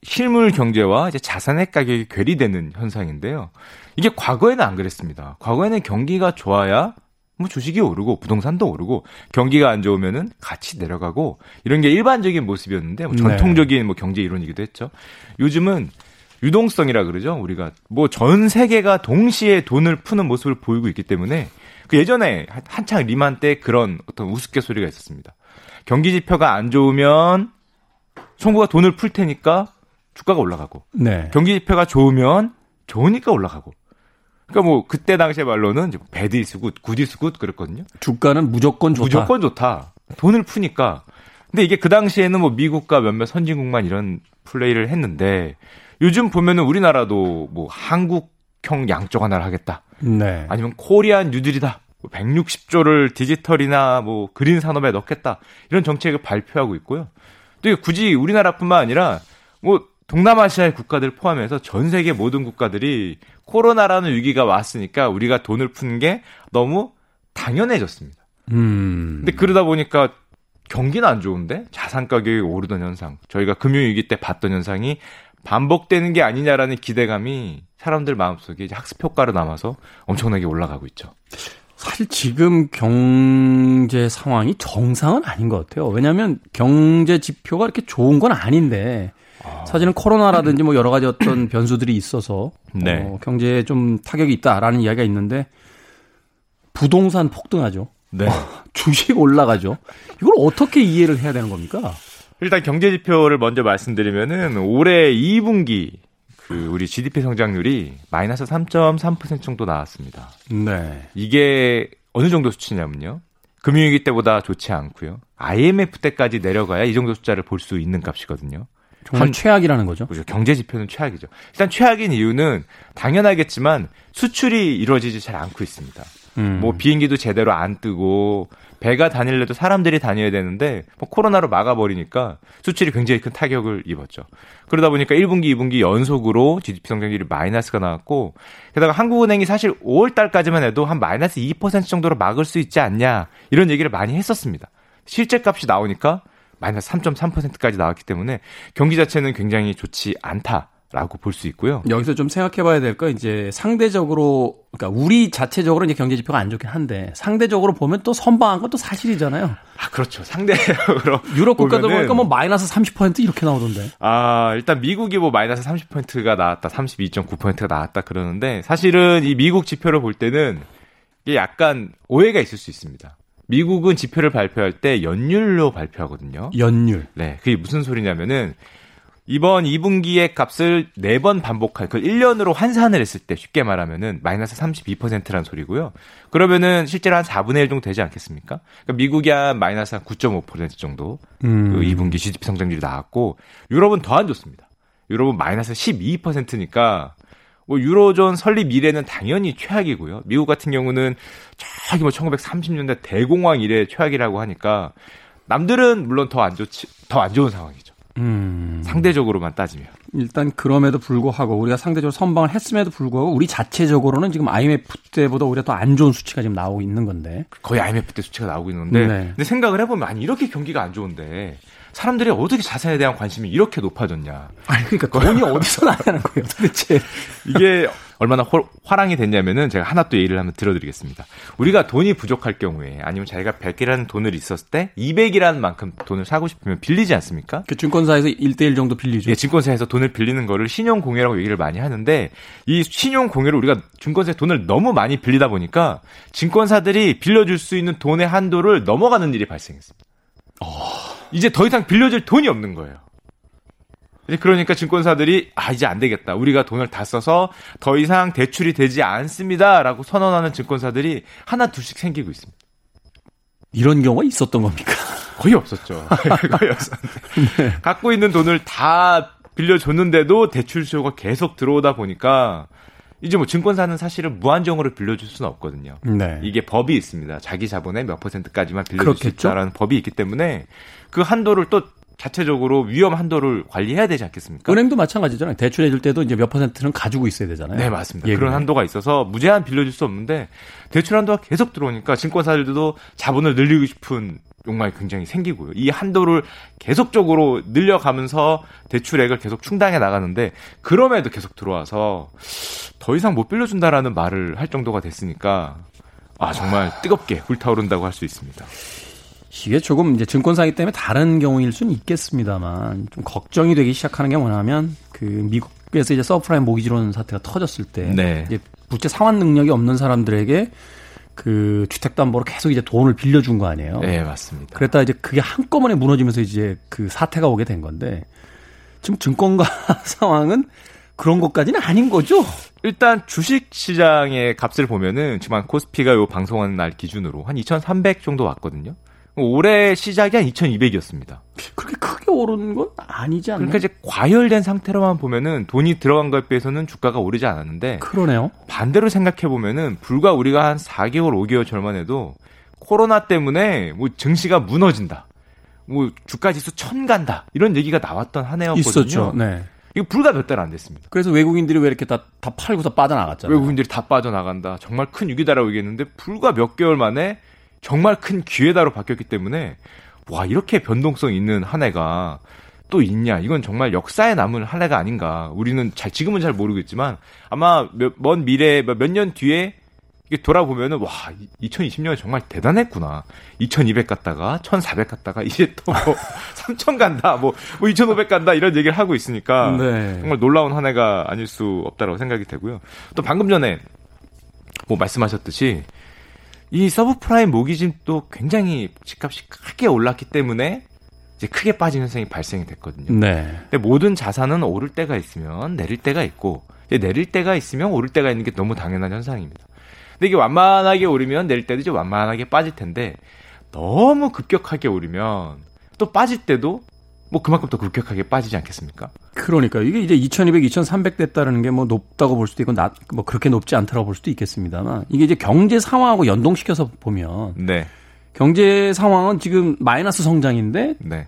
Speaker 3: 실물 경제와 이제 자산의 가격이 괴리되는 현상인데요. 이게 과거에는 안 그랬습니다. 과거에는 경기가 좋아야 뭐 주식이 오르고 부동산도 오르고 경기가 안 좋으면은 같이 내려가고 이런 게 일반적인 모습이었는데 뭐
Speaker 1: 네.
Speaker 3: 전통적인 뭐 경제 이론이기도 했죠. 요즘은 유동성이라 그러죠. 우리가 뭐 전 세계가 동시에 돈을 푸는 모습을 보이고 있기 때문에 그 예전에 한- 한창 리만 때 그런 어떤 우스갯소리가 있었습니다. 경기 지표가 안 좋으면 정부가 돈을 풀 테니까 주가가 올라가고
Speaker 1: 네.
Speaker 3: 경기 지표가 좋으면 좋으니까 올라가고. 그러니까 뭐 그때 당시의 말로는 bad is good, good is good 그랬거든요.
Speaker 1: 주가는 무조건 좋다.
Speaker 3: 무조건 좋다. 돈을 푸니까. 근데 이게 그 당시에는 뭐 미국과 몇몇 선진국만 이런 플레이를 했는데 요즘 보면은 우리나라도 뭐 한국형 양적 완화를 하겠다.
Speaker 1: 네.
Speaker 3: 아니면 Korean 뉴딜이다. 160조를 디지털이나 뭐 그린 산업에 넣겠다. 이런 정책을 발표하고 있고요. 또 굳이 우리나라뿐만 아니라 뭐 동남아시아의 국가들 포함해서 전 세계 모든 국가들이 코로나라는 위기가 왔으니까 우리가 돈을 푸는 게 너무 당연해졌습니다.
Speaker 1: 음.
Speaker 3: 근데 그러다 보니까 경기는 안 좋은데 자산 가격이 오르던 현상, 저희가 금융위기 때 봤던 현상이 반복되는 게 아니냐라는 기대감이 사람들 마음속에 이제 학습 효과로 남아서 엄청나게 올라가고 있죠.
Speaker 1: 사실 지금 경제 상황이 정상은 아닌 것 같아요. 왜냐하면 경제 지표가 이렇게 좋은 건 아닌데 사실은 코로나라든지 뭐 여러 가지 어떤 변수들이 있어서
Speaker 3: 네.
Speaker 1: 어, 경제에 좀 타격이 있다라는 이야기가 있는데 부동산 폭등하죠.
Speaker 3: 네.
Speaker 1: 주식 올라가죠. 이걸 어떻게 이해를 해야 되는 겁니까?
Speaker 3: 일단 경제 지표를 먼저 말씀드리면은 올해 2분기 그 우리 GDP 성장률이 마이너스 3.3% 정도 나왔습니다.
Speaker 1: 네.
Speaker 3: 이게 어느 정도 수치냐면요. 금융위기 때보다 좋지 않고요. IMF 때까지 내려가야 이 정도 숫자를 볼 수 있는 값이거든요.
Speaker 1: 정말
Speaker 3: 한-
Speaker 1: 최악이라는 거죠.
Speaker 3: 그죠. 경제 지표는 최악이죠. 일단 최악인 이유는 당연하겠지만 수출이 이루어지지 잘 않고 있습니다.
Speaker 1: 음.
Speaker 3: 뭐 비행기도 제대로 안 뜨고 배가 다닐래도 사람들이 다녀야 되는데 뭐 코로나로 막아버리니까 수출이 굉장히 큰 타격을 입었죠. 그러다 보니까 1분기, 2분기 연속으로 GDP 성장률이 마이너스가 나왔고 게다가 한국은행이 사실 5월 달까지만 해도 한 마이너스 2% 정도로 막을 수 있지 않냐 이런 얘기를 많이 했었습니다. 실제 값이 나오니까 마이너스 3.3%까지 나왔기 때문에 경기 자체는 굉장히 좋지 않다 라고 볼 수 있고요.
Speaker 1: 여기서 좀 생각해 봐야 될거 이제 상대적으로 그러니까 우리 자체적으로 이제 경제 지표가 안 좋긴 한데 상대적으로 보면 또 선방한 것도 사실이잖아요.
Speaker 3: 아 그렇죠. 상대적으로
Speaker 1: 유럽 국가들 보니까 뭐 마이너스 30% 이렇게 나오던데.
Speaker 3: 아, 일단 미국이 뭐 마이너스 30%가 나왔다, 32.9%가 나왔다 그러는데 사실은 이 미국 지표를 볼 때는 이게 약간 오해가 있을 수 있습니다. 미국은 지표를 발표할 때 연율로 발표하거든요.
Speaker 1: 연율.
Speaker 3: 네, 그게 무슨 소리냐면은 이번 2분기의 값을 4번 반복한 그 1년으로 환산을 했을 때 쉽게 말하면은 마이너스 32%란 소리고요. 그러면은 실제로 한 4분의 1 정도 되지 않겠습니까? 그러니까 미국이 한 마이너스 한 9.5% 정도
Speaker 1: 음.
Speaker 3: 그 2분기 GDP 성장률이 나왔고 유럽은 더 안 좋습니다. 유럽은 마이너스 12%니까 뭐 유로존 설립 이래는 당연히 최악이고요. 미국 같은 경우는 저기 뭐 1930년대 대공황 이래 최악이라고 하니까 남들은 물론 더 안 좋지 더 안 좋은 상황이죠. 음. 상대적으로만 따지면.
Speaker 1: 일단 그럼에도 불구하고 우리가 상대적으로 선방을 했음에도 불구하고 우리 자체적으로는 지금 IMF 때보다 오히려 더 안 좋은 수치가 지금 나오고 있는 건데.
Speaker 3: 거의 IMF 때 수치가 나오고 있는데. 네. 근데 생각을 해보면 아니 이렇게 경기가 안 좋은데 사람들이 어떻게 자산에 대한 관심이 이렇게 높아졌냐.
Speaker 1: 아니, 그러니까 돈이 어디서 나냐는 거예요, 도대체.
Speaker 3: 이게 얼마나 호, 화랑이 됐냐면은 제가 하나 또 예를 한번 들어드리겠습니다. 우리가 돈이 부족할 경우에 아니면 자기가 100이라는 돈을 있었을 때 200이라는 만큼 돈을 사고 싶으면 빌리지 않습니까?
Speaker 1: 그 증권사에서 1대1 정도 빌리죠.
Speaker 3: 예, 증권사에서 돈을 빌리는 거를 신용공여라고 얘기를 많이 하는데 이 신용공여를 우리가 증권사에 돈을 너무 많이 빌리다 보니까 증권사들이 빌려줄 수 있는 돈의 한도를 넘어가는 일이 발생했습니다. 어... 이제 더 이상 빌려줄 돈이 없는 거예요. 그러니까 증권사들이 아 이제 안 되겠다. 우리가 돈을 다 써서 더 이상 대출이 되지 않습니다라고 선언하는 증권사들이 하나 둘씩 생기고 있습니다.
Speaker 1: 이런 경우가 있었던 겁니까?
Speaker 3: 거의 없었죠. 거의 없었는데 네. 갖고 있는 돈을 다 빌려줬는데도 대출 수요가 계속 들어오다 보니까 이제 뭐 증권사는 사실은 무한정으로 빌려줄 수는 없거든요. 네. 이게 법이 있습니다. 자기 자본의 몇 퍼센트까지만 빌려줄 그렇겠죠? 수 있다라는 법이 있기 때문에 그 한도를 또 자체적으로 위험 한도를 관리해야 되지 않겠습니까?
Speaker 1: 은행도 마찬가지잖아요. 대출해 줄 때도 이제 몇 퍼센트는 가지고 있어야 되잖아요.
Speaker 3: 네, 맞습니다. 예금에. 그런 한도가 있어서 무제한 빌려줄 수 없는데 대출 한도가 계속 들어오니까 증권사들도 자본을 늘리고 싶은 욕망이 굉장히 생기고요. 이 한도를 계속적으로 늘려가면서 대출액을 계속 충당해 나가는데 그럼에도 계속 들어와서 더 이상 못 빌려준다라는 말을 할 정도가 됐으니까 아 정말 뜨겁게 불타오른다고 할 수 있습니다.
Speaker 1: 이게 조금 이제 증권사기 때문에 다른 경우일 수는 있겠습니다만 좀 걱정이 되기 시작하는 게 뭐냐면 그 미국에서 이제 서브프라임 모기지론 사태가 터졌을 때 네. 이제 부채 상환 능력이 없는 사람들에게 그 주택담보로 계속 이제 돈을 빌려준 거 아니에요?
Speaker 3: 네, 맞습니다.
Speaker 1: 그랬다 이제 그게 한꺼번에 무너지면서 이제 그 사태가 오게 된 건데 지금 증권가 상황은 그런 것까지는 아닌 거죠?
Speaker 3: 일단 주식 시장의 값을 보면은 지금 코스피가 요 방송하는 날 기준으로 한 2,300 정도 왔거든요. 올해 시작이 한 2,200이었습니다.
Speaker 1: 그렇게 크게 오르는 건 아니지 않나요?
Speaker 3: 그러니까 이제 과열된 상태로만 보면은 돈이 들어간 것에 비해서는 주가가 오르지 않았는데
Speaker 1: 그러네요.
Speaker 3: 반대로 생각해 보면은 불과 우리가 한 4개월, 5개월 전만 해도 코로나 때문에 뭐 증시가 무너진다. 뭐 주가 지수 천 간다. 이런 얘기가 나왔던 한 해였거든요.
Speaker 1: 있었죠. 네.
Speaker 3: 이거 불과 몇 달 안 됐습니다.
Speaker 1: 그래서 외국인들이 왜 이렇게 다, 다 팔고서 빠져나갔잖아요.
Speaker 3: 외국인들이 다 빠져나간다. 정말 큰 위기다라고 얘기했는데 불과 몇 개월 만에 정말 큰 기회다로 바뀌었기 때문에 와 이렇게 변동성 있는 한 해가 또 있냐? 이건 정말 역사에 남을 한 해가 아닌가. 우리는 잘 지금은 잘 모르겠지만 아마 몇, 먼 미래 몇 년 뒤에 이게 돌아보면은 와 2020년에 정말 대단했구나. 2200 갔다가 1400 갔다가 이제 또 뭐 3000 간다 뭐, 뭐 2500 간다 이런 얘기를 하고 있으니까 네. 정말 놀라운 한 해가 아닐 수 없다라고 생각이 되고요. 또 방금 전에 뭐 말씀하셨듯이 이 서브프라임 모기짐도 굉장히 집값이 크게 올랐기 때문에 이제 크게 빠진 현상이 발생이 됐거든요. 네. 근데 모든 자산은 오를 때가 있으면 내릴 때가 있고 내릴 때가 있으면 오를 때가 있는 게 너무 당연한 현상입니다. 근데 이게 완만하게 오르면 내릴 때도 이제 완만하게 빠질 텐데 너무 급격하게 오르면 또 빠질 때도 뭐 그만큼 더 급격하게 빠지지 않겠습니까?
Speaker 1: 그러니까 이게 이제 2200, 2300 됐다는 게 뭐 높다고 볼 수도 있고 낮, 뭐 그렇게 높지 않다고 볼 수도 있겠습니다만 이게 이제 경제 상황하고 연동시켜서 보면 네. 경제 상황은 지금 마이너스 성장인데 네.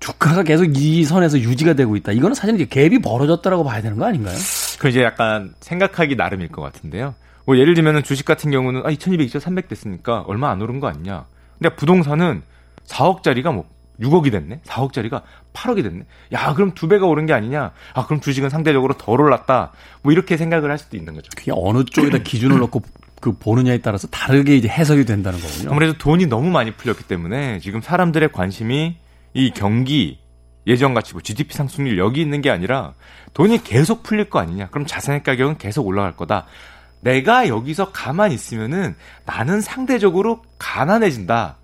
Speaker 1: 주가가 계속 이 선에서 유지가 되고 있다. 이거는 사실 이제 갭이 벌어졌다라고 봐야 되는 거 아닌가요?
Speaker 3: 그 이제 약간 생각하기 나름일 것 같은데요. 뭐 예를 들면은 주식 같은 경우는 아 2200, 2300 됐으니까 얼마 안 오른 거 아니냐. 근데 부동산은 4억짜리가 뭐 6억이 됐네? 4억짜리가 8억이 됐네? 야, 그럼 두 배가 오른 게 아니냐? 아, 그럼 주식은 상대적으로 덜 올랐다. 뭐 이렇게 생각을 할 수도 있는 거죠.
Speaker 1: 그게 어느 쪽에다 기준을 놓고 그 보느냐에 따라서 다르게 이제 해석이 된다는 거군요.
Speaker 3: 아무래도 돈이 너무 많이 풀렸기 때문에 지금 사람들의 관심이 이 경기 예전같이 뭐 GDP 상승률 여기 있는 게 아니라 돈이 계속 풀릴 거 아니냐? 그럼 자산의 가격은 계속 올라갈 거다. 내가 여기서 가만히 있으면은 나는 상대적으로 가난해진다.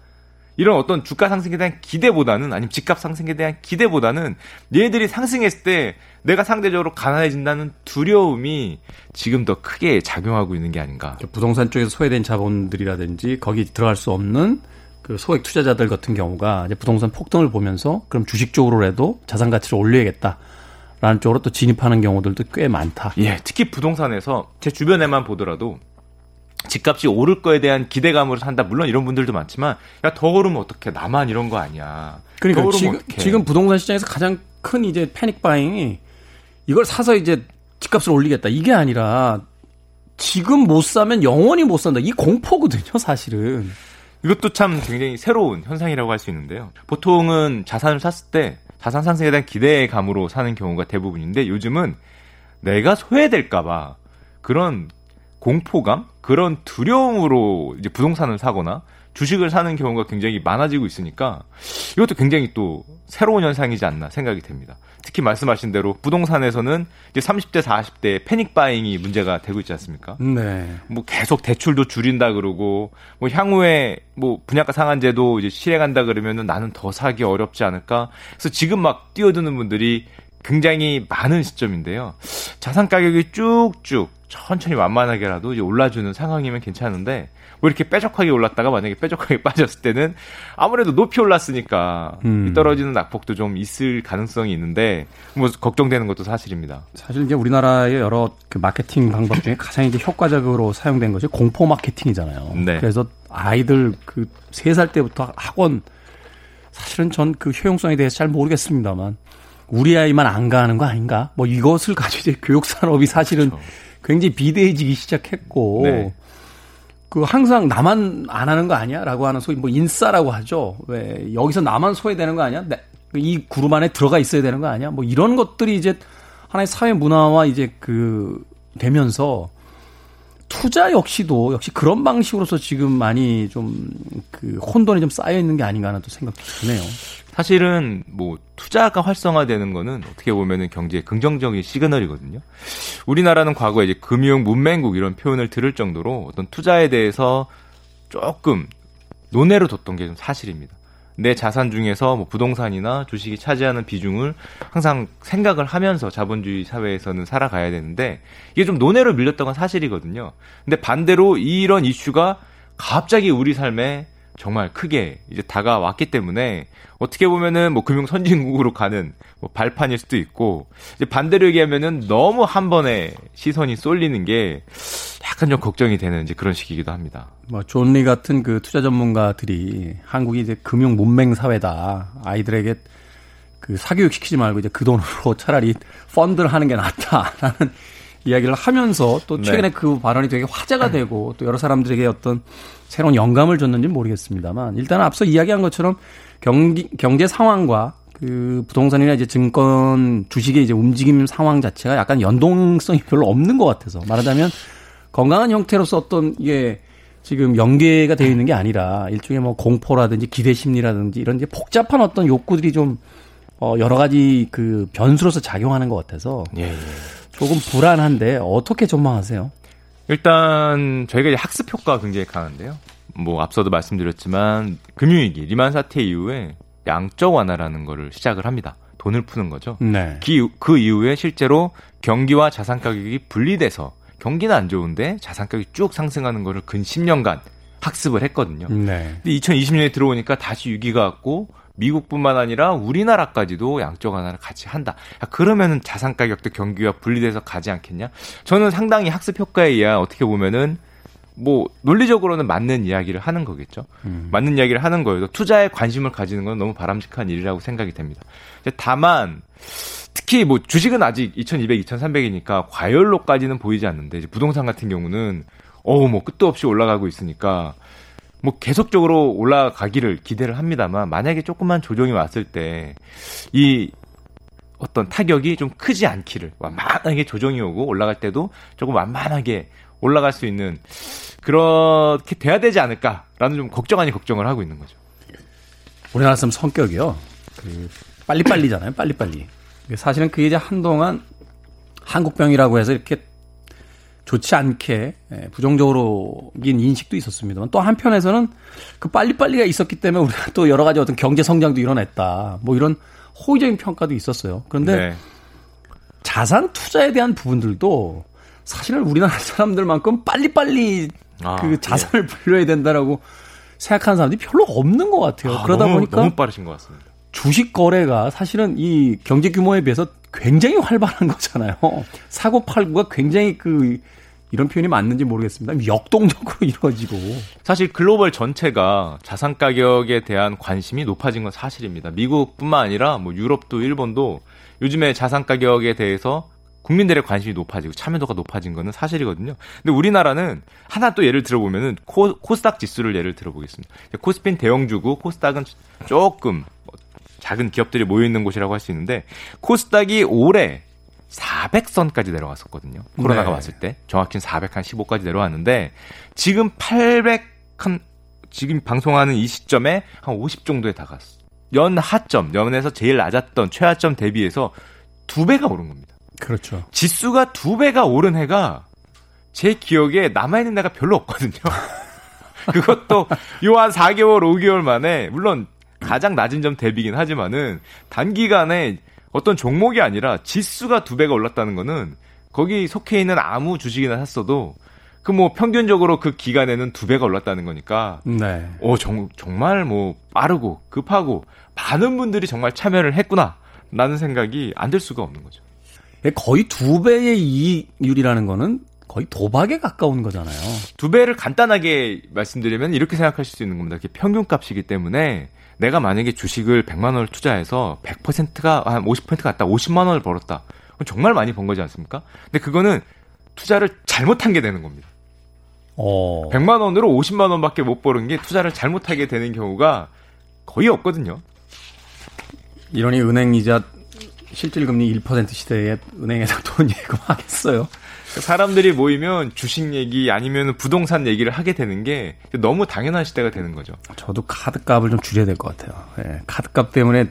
Speaker 3: 이런 어떤 주가 상승에 대한 기대보다는 아니면 집값 상승에 대한 기대보다는 얘들이 상승했을 때 내가 상대적으로 가난해진다는 두려움이 지금 더 크게 작용하고 있는 게 아닌가.
Speaker 1: 부동산 쪽에서 소외된 자본들이라든지 거기 들어갈 수 없는 그 소액 투자자들 같은 경우가 이제 부동산 폭등을 보면서 그럼 주식 쪽으로라도 자산 가치를 올려야겠다. 라는 쪽으로 또 진입하는 경우들도 꽤 많다.
Speaker 3: 예, 특히 부동산에서 제 주변에만 보더라도 집값이 오를 거에 대한 기대감으로 산다. 물론 이런 분들도 많지만 야 더 오르면 어떡해? 나만 이런 거 아니야.
Speaker 1: 그러니까 지금, 지금 부동산 시장에서 가장 큰 이제 패닉 바잉이 이걸 사서 이제 집값을 올리겠다. 이게 아니라 지금 못 사면 영원히 못 산다. 이 공포거든요, 사실은.
Speaker 3: 이것도 참 굉장히 새로운 현상이라고 할 수 있는데요. 보통은 자산을 샀을 때 자산 상승에 대한 기대감으로 사는 경우가 대부분인데 요즘은 내가 소외될까봐 그런 공포감, 그런 두려움으로 이제 부동산을 사거나 주식을 사는 경우가 굉장히 많아지고 있으니까 이것도 굉장히 또 새로운 현상이지 않나 생각이 됩니다. 특히 말씀하신 대로 부동산에서는 이제 30대, 40대 패닉 바잉이 문제가 되고 있지 않습니까?
Speaker 1: 네.
Speaker 3: 뭐 계속 대출도 줄인다 그러고 뭐 향후에 뭐 분양가 상한제도 이제 실행한다 그러면은 나는 더 사기 어렵지 않을까? 그래서 지금 막 뛰어드는 분들이 굉장히 많은 시점인데요. 자산 가격이 쭉쭉 천천히 완만하게라도 이제 올라주는 상황이면 괜찮은데 뭐 이렇게 뾰족하게 올랐다가 만약에 뾰족하게 빠졌을 때는 아무래도 높이 올랐으니까 음. 떨어지는 낙폭도 좀 있을 가능성이 있는데 뭐 걱정되는 것도 사실입니다.
Speaker 1: 사실 이제 우리나라의 여러 그 마케팅 방법 중에 가장 이제 효과적으로 사용된 것이 공포 마케팅이잖아요. 네. 그래서 아이들 그 세 살 때부터 학원 사실은 전 그 효용성에 대해서 잘 모르겠습니다만 우리 아이만 안 가는 거 아닌가? 뭐 이것을 가지고 이제 교육 산업이 사실은 그렇죠. 굉장히 비대해지기 시작했고 네. 그 항상 나만 안 하는 거 아니야?라고 하는 소위 뭐 인싸라고 하죠. 왜 여기서 나만 소외되는 거 아니야? 네. 이 그룹 안에 들어가 있어야 되는 거 아니야? 뭐 이런 것들이 이제 하나의 사회 문화와 이제 그 되면서 투자 역시도 역시 그런 방식으로서 지금 많이 좀 그 혼돈이 좀 쌓여 있는 게 아닌가 하는 또 생각도 드네요.
Speaker 3: 사실은 뭐 투자가 활성화되는 거는 어떻게 보면은 경제의 긍정적인 시그널이거든요. 우리나라는 과거에 이제 금융 문맹국 이런 표현을 들을 정도로 어떤 투자에 대해서 조금 논외로 뒀던 게 좀 사실입니다. 내 자산 중에서 뭐 부동산이나 주식이 차지하는 비중을 항상 생각을 하면서 자본주의 사회에서는 살아가야 되는데 이게 좀 논외로 밀렸던 건 사실이거든요. 근데 반대로 이런 이슈가 갑자기 우리 삶에 정말 크게 이제 다가왔기 때문에 어떻게 보면은 뭐 금융 선진국으로 가는 뭐 발판일 수도 있고 이제 반대로 얘기하면은 너무 한 번에 시선이 쏠리는 게 약간 좀 걱정이 되는 이제 그런 시기이기도 합니다.
Speaker 1: 뭐 존리 같은 그 투자 전문가들이 한국이 이제 금융 문맹 사회다. 아이들에게 그 사교육 시키지 말고 이제 그 돈으로 차라리 펀드를 하는 게 낫다라는 이야기를 하면서 또 네. 최근에 네. 그 발언이 되게 화제가 되고 또 여러 사람들에게 어떤 새로운 영감을 줬는지는 모르겠습니다만 일단 앞서 이야기한 것처럼 경기, 경제 상황과 그 부동산이나 이제 증권 주식의 이제 움직임 상황 자체가 약간 연동성이 별로 없는 것 같아서 말하자면 건강한 형태로서 어떤 이게 지금 연계가 되어 있는 게 아니라 일종의 뭐 공포라든지 기대 심리라든지 이런 이제 복잡한 어떤 욕구들이 좀 어, 여러 가지 그 변수로서 작용하는 것 같아서 예, 예. 조금 불안한데 어떻게 전망하세요?
Speaker 3: 일단 저희가 이제 학습 효과가 굉장히 강한데요. 뭐 앞서도 말씀드렸지만 금융위기 리만 사태 이후에 양적 완화라는 거를 시작을 합니다. 돈을 푸는 거죠. 네. 그, 그 이후에 실제로 경기와 자산 가격이 분리돼서 경기는 안 좋은데 자산 가격이 쭉 상승하는 거를 근 10년간 학습을 했거든요. 네. 근데 2020년에 들어오니까 다시 위기가 왔고 미국뿐만 아니라 우리나라까지도 양적 완화를 같이 한다. 그러면은 자산 가격도 경기와 분리돼서 가지 않겠냐? 저는 상당히 학습 효과에 의한 어떻게 보면은 뭐 논리적으로는 맞는 이야기를 하는 거겠죠. 음. 맞는 이야기를 하는 거예요. 투자에 관심을 가지는 건 너무 바람직한 일이라고 생각이 됩니다. 다만 특히 뭐 주식은 아직 2,200, 2,300이니까 과열로까지는 보이지 않는데 부동산 같은 경우는 어우 뭐 끝도 없이 올라가고 있으니까 뭐 계속적으로 올라가기를 기대를 합니다만 만약에 조금만 조정이 왔을 때 이 어떤 타격이 좀 크지 않기를 완만하게 조정이 오고 올라갈 때도 조금 완만하게 올라갈 수 있는 그렇게 돼야 되지 않을까라는 좀 걱정 아닌 걱정을 하고 있는 거죠.
Speaker 1: 우리나라 사람 성격이요. 그 빨리빨리잖아요. 빨리빨리. 사실은 그게 이제 한동안 한국병이라고 해서 이렇게 좋지 않게 예, 부정적으로인 인식도 있었습니다만 또 한편에서는 그 빨리빨리가 있었기 때문에 우리가 또 여러 가지 어떤 경제 성장도 이뤄냈다. 뭐 이런 호의적인 평가도 있었어요. 그런데 네. 자산 투자에 대한 부분들도 사실은 우리나라 사람들만큼 빨리빨리 아, 그 자산을 예. 불려야 된다라고 생각하는 사람들이 별로 없는 것 같아요. 아, 그러다
Speaker 3: 너무,
Speaker 1: 보니까
Speaker 3: 너무 빠르신 것 같습니다.
Speaker 1: 주식 거래가 사실은 이 경제 규모에 비해서 굉장히 활발한 거잖아요. 사고 팔고가 굉장히 그 이런 표현이 맞는지 모르겠습니다. 역동적으로 이루어지고.
Speaker 3: 사실 글로벌 전체가 자산 가격에 대한 관심이 높아진 건 사실입니다. 미국뿐만 아니라 뭐 유럽도 일본도 요즘에 자산 가격에 대해서 국민들의 관심이 높아지고 참여도가 높아진 거는 사실이거든요. 근데 우리나라는 하나 또 예를 들어보면은 코, 코스닥 지수를 예를 들어보겠습니다. 코스핀 대형주고 코스닥은 조금 작은 기업들이 모여 있는 곳이라고 할 수 있는데 코스닥이 올해 400선까지 내려갔었거든요. 코로나가 네. 왔을 때 정확히는 415까지 내려왔는데 지금 800 한 지금 방송하는 이 시점에 한 50 정도에 다갔어. 연 하점, 연에서 제일 낮았던 최하점 대비해서 두 배가 오른 겁니다.
Speaker 1: 그렇죠.
Speaker 3: 지수가 두 배가 오른 해가 제 기억에 남아있는 데가 별로 없거든요. 그것도 요 한 4개월, 5개월 만에, 물론 가장 낮은 점 대비긴 하지만은 단기간에 어떤 종목이 아니라 지수가 두 배가 올랐다는 거는 거기 속해 있는 아무 주식이나 샀어도 그 뭐 평균적으로 그 기간에는 두 배가 올랐다는 거니까 네. 어 정, 정말 뭐 빠르고 급하고 많은 분들이 정말 참여를 했구나라는 생각이 안 들 수가 없는 거죠.
Speaker 1: 예, 거의 두 배의 이익률이라는 거는 거의 도박에 가까운 거잖아요.
Speaker 3: 두 배를 간단하게 말씀드리면 이렇게 생각하실 수 있는 겁니다. 이게 평균값이기 때문에 내가 만약에 주식을 100만 원을 투자해서 100%가 한 50% 갔다 50만 원을 벌었다. 그럼 정말 많이 번 거지 않습니까? 근데 그거는 투자를 잘못한 게 되는 겁니다. 어. 100만 원으로 50만 원밖에 못 버는 게 투자를 잘못하게 되는 경우가 거의 없거든요.
Speaker 1: 이러니 은행 이자 실질 금리 1% 시대에 은행에서 돈 예금하겠어요.
Speaker 3: 사람들이 모이면 주식 얘기 아니면 부동산 얘기를 하게 되는 게 너무 당연한 시대가 되는 거죠.
Speaker 1: 저도 카드값을 좀 줄여야 될 것 같아요. 예, 카드값 때문에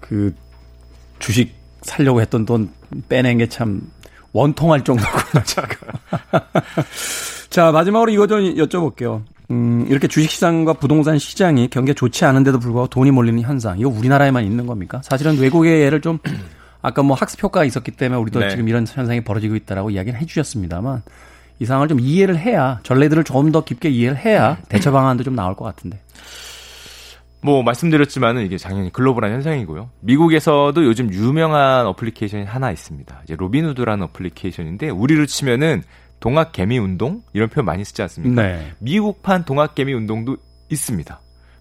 Speaker 1: 그 주식 살려고 했던 돈 빼낸 게 참 원통할 정도구나, 자, 마지막으로 이거 좀 여쭤볼게요. 음, 이렇게 주식시장과 부동산 시장이 경기가 좋지 않은데도 불구하고 돈이 몰리는 현상, 이거 우리나라에만 있는 겁니까? 사실은 외국의 예를 좀 아까 뭐 학습 효과가 있었기 때문에 우리도 네. 지금 이런 현상이 벌어지고 있다라고 이야기를 해주셨습니다만 이 상황을 좀 이해를 해야 전례들을 좀더 깊게 이해를 해야 대처 방안도 좀 나올 것 같은데.
Speaker 3: 뭐 말씀드렸지만은 이게 당연히 글로벌한 현상이고요. 미국에서도 요즘 유명한 어플리케이션이 하나 있습니다. 이제 로빈후드라는 어플리케이션인데 우리로 치면은 동학개미 운동 이런 표현 많이 쓰지 않습니까? 네. 미국판 동학개미 운동도 있습니다.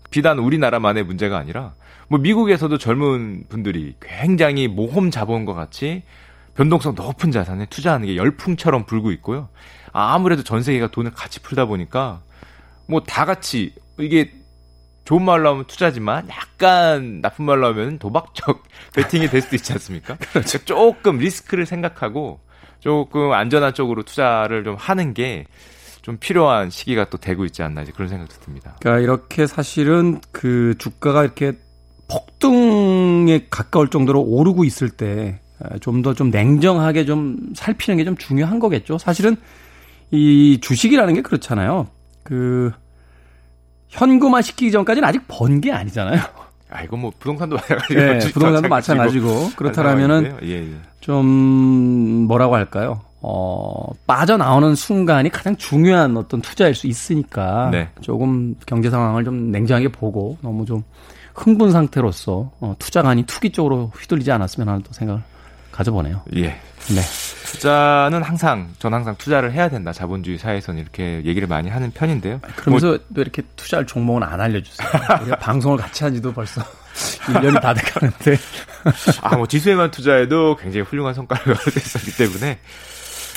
Speaker 3: 비단 우리나라만의 문제가 아니라 뭐 미국에서도 젊은 분들이 굉장히 모험 자본과 같이 변동성 높은 자산에 투자하는 게 열풍처럼 불고 있고요. 아무래도 전 세계가 돈을 같이 풀다 보니까 뭐 다 같이 이게 좋은 말로 하면 투자지만 약간 나쁜 말로 하면 도박적 베팅이 될 수도 있지 않습니까? 그렇죠. 조금 리스크를 생각하고 조금 안전한 쪽으로 투자를 좀 하는 게 좀 필요한 시기가 또 되고 있지 않나 이제 그런 생각도 듭니다.
Speaker 1: 그러니까 이렇게 사실은 그 주가가 이렇게 폭등에 가까울 정도로 오르고 있을 때 좀 더좀 좀 냉정하게 좀 살피는 게 좀 중요한 거겠죠. 사실은 이 주식이라는 게 그렇잖아요. 그 현금화 시키기 전까지는 아직 번 게 아니잖아요.
Speaker 3: 아, 이거 뭐 부동산도 마찬가지고.
Speaker 1: 네, 부동산도 마찬가지고. 그렇다면은 예, 예. 좀 뭐라고 할까요? 어, 빠져나오는 순간이 가장 중요한 어떤 투자일 수 있으니까 네. 조금 경제 상황을 좀 냉정하게 보고 너무 좀 흥분 상태로서 어, 투자가 아닌 투기 쪽으로 휘둘리지 않았으면 하는 또 생각을 가져보네요.
Speaker 3: 예. 네. 투자는 항상 전 항상 투자를 해야 된다. 자본주의 사회에서는 이렇게 얘기를 많이 하는 편인데요.
Speaker 1: 그러면서 뭐, 또 이렇게 투자할 종목은 안 알려주세요. 우리가 방송을 같이 한지도 벌써 1년이 다 돼가는데.
Speaker 3: 아, 뭐 지수에만 투자해도 굉장히 훌륭한 성과를 얻었기 때문에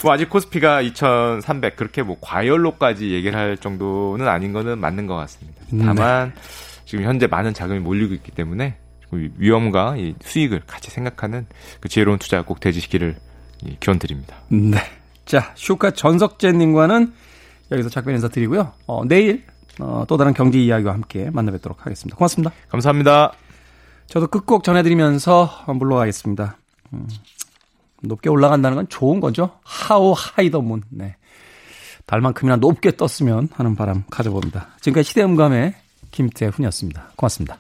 Speaker 3: 뭐 아직 코스피가 2,300 그렇게 뭐 과열로까지 얘기를 할 정도는 아닌 거는 맞는 것 같습니다. 다만 네. 지금 현재 많은 자금이 몰리고 있기 때문에 위험과 수익을 같이 생각하는 그 지혜로운 투자 꼭 되지시기를 기원 드립니다.
Speaker 1: 네. 자, 슈카 전석재님과는 여기서 작별 인사 드리고요. 어, 내일 어, 또 다른 경제 이야기와 함께 만나뵙도록 하겠습니다. 고맙습니다.
Speaker 3: 감사합니다.
Speaker 1: 저도 끝곡 전해드리면서 물러가겠습니다. 음, 높게 올라간다는 건 좋은 거죠. 하우 하이더문. 네. 달만큼이나 높게 떴으면 하는 바람 가져봅니다. 지금까지 시대음감의 김태훈이었습니다. 고맙습니다.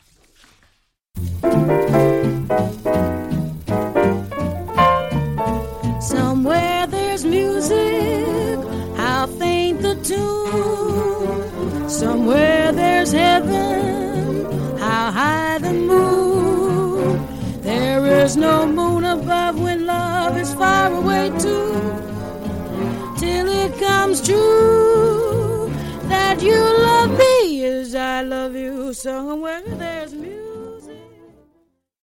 Speaker 1: How the how high the moon.
Speaker 4: comes true that you love me as I love you. Somewhere there's music.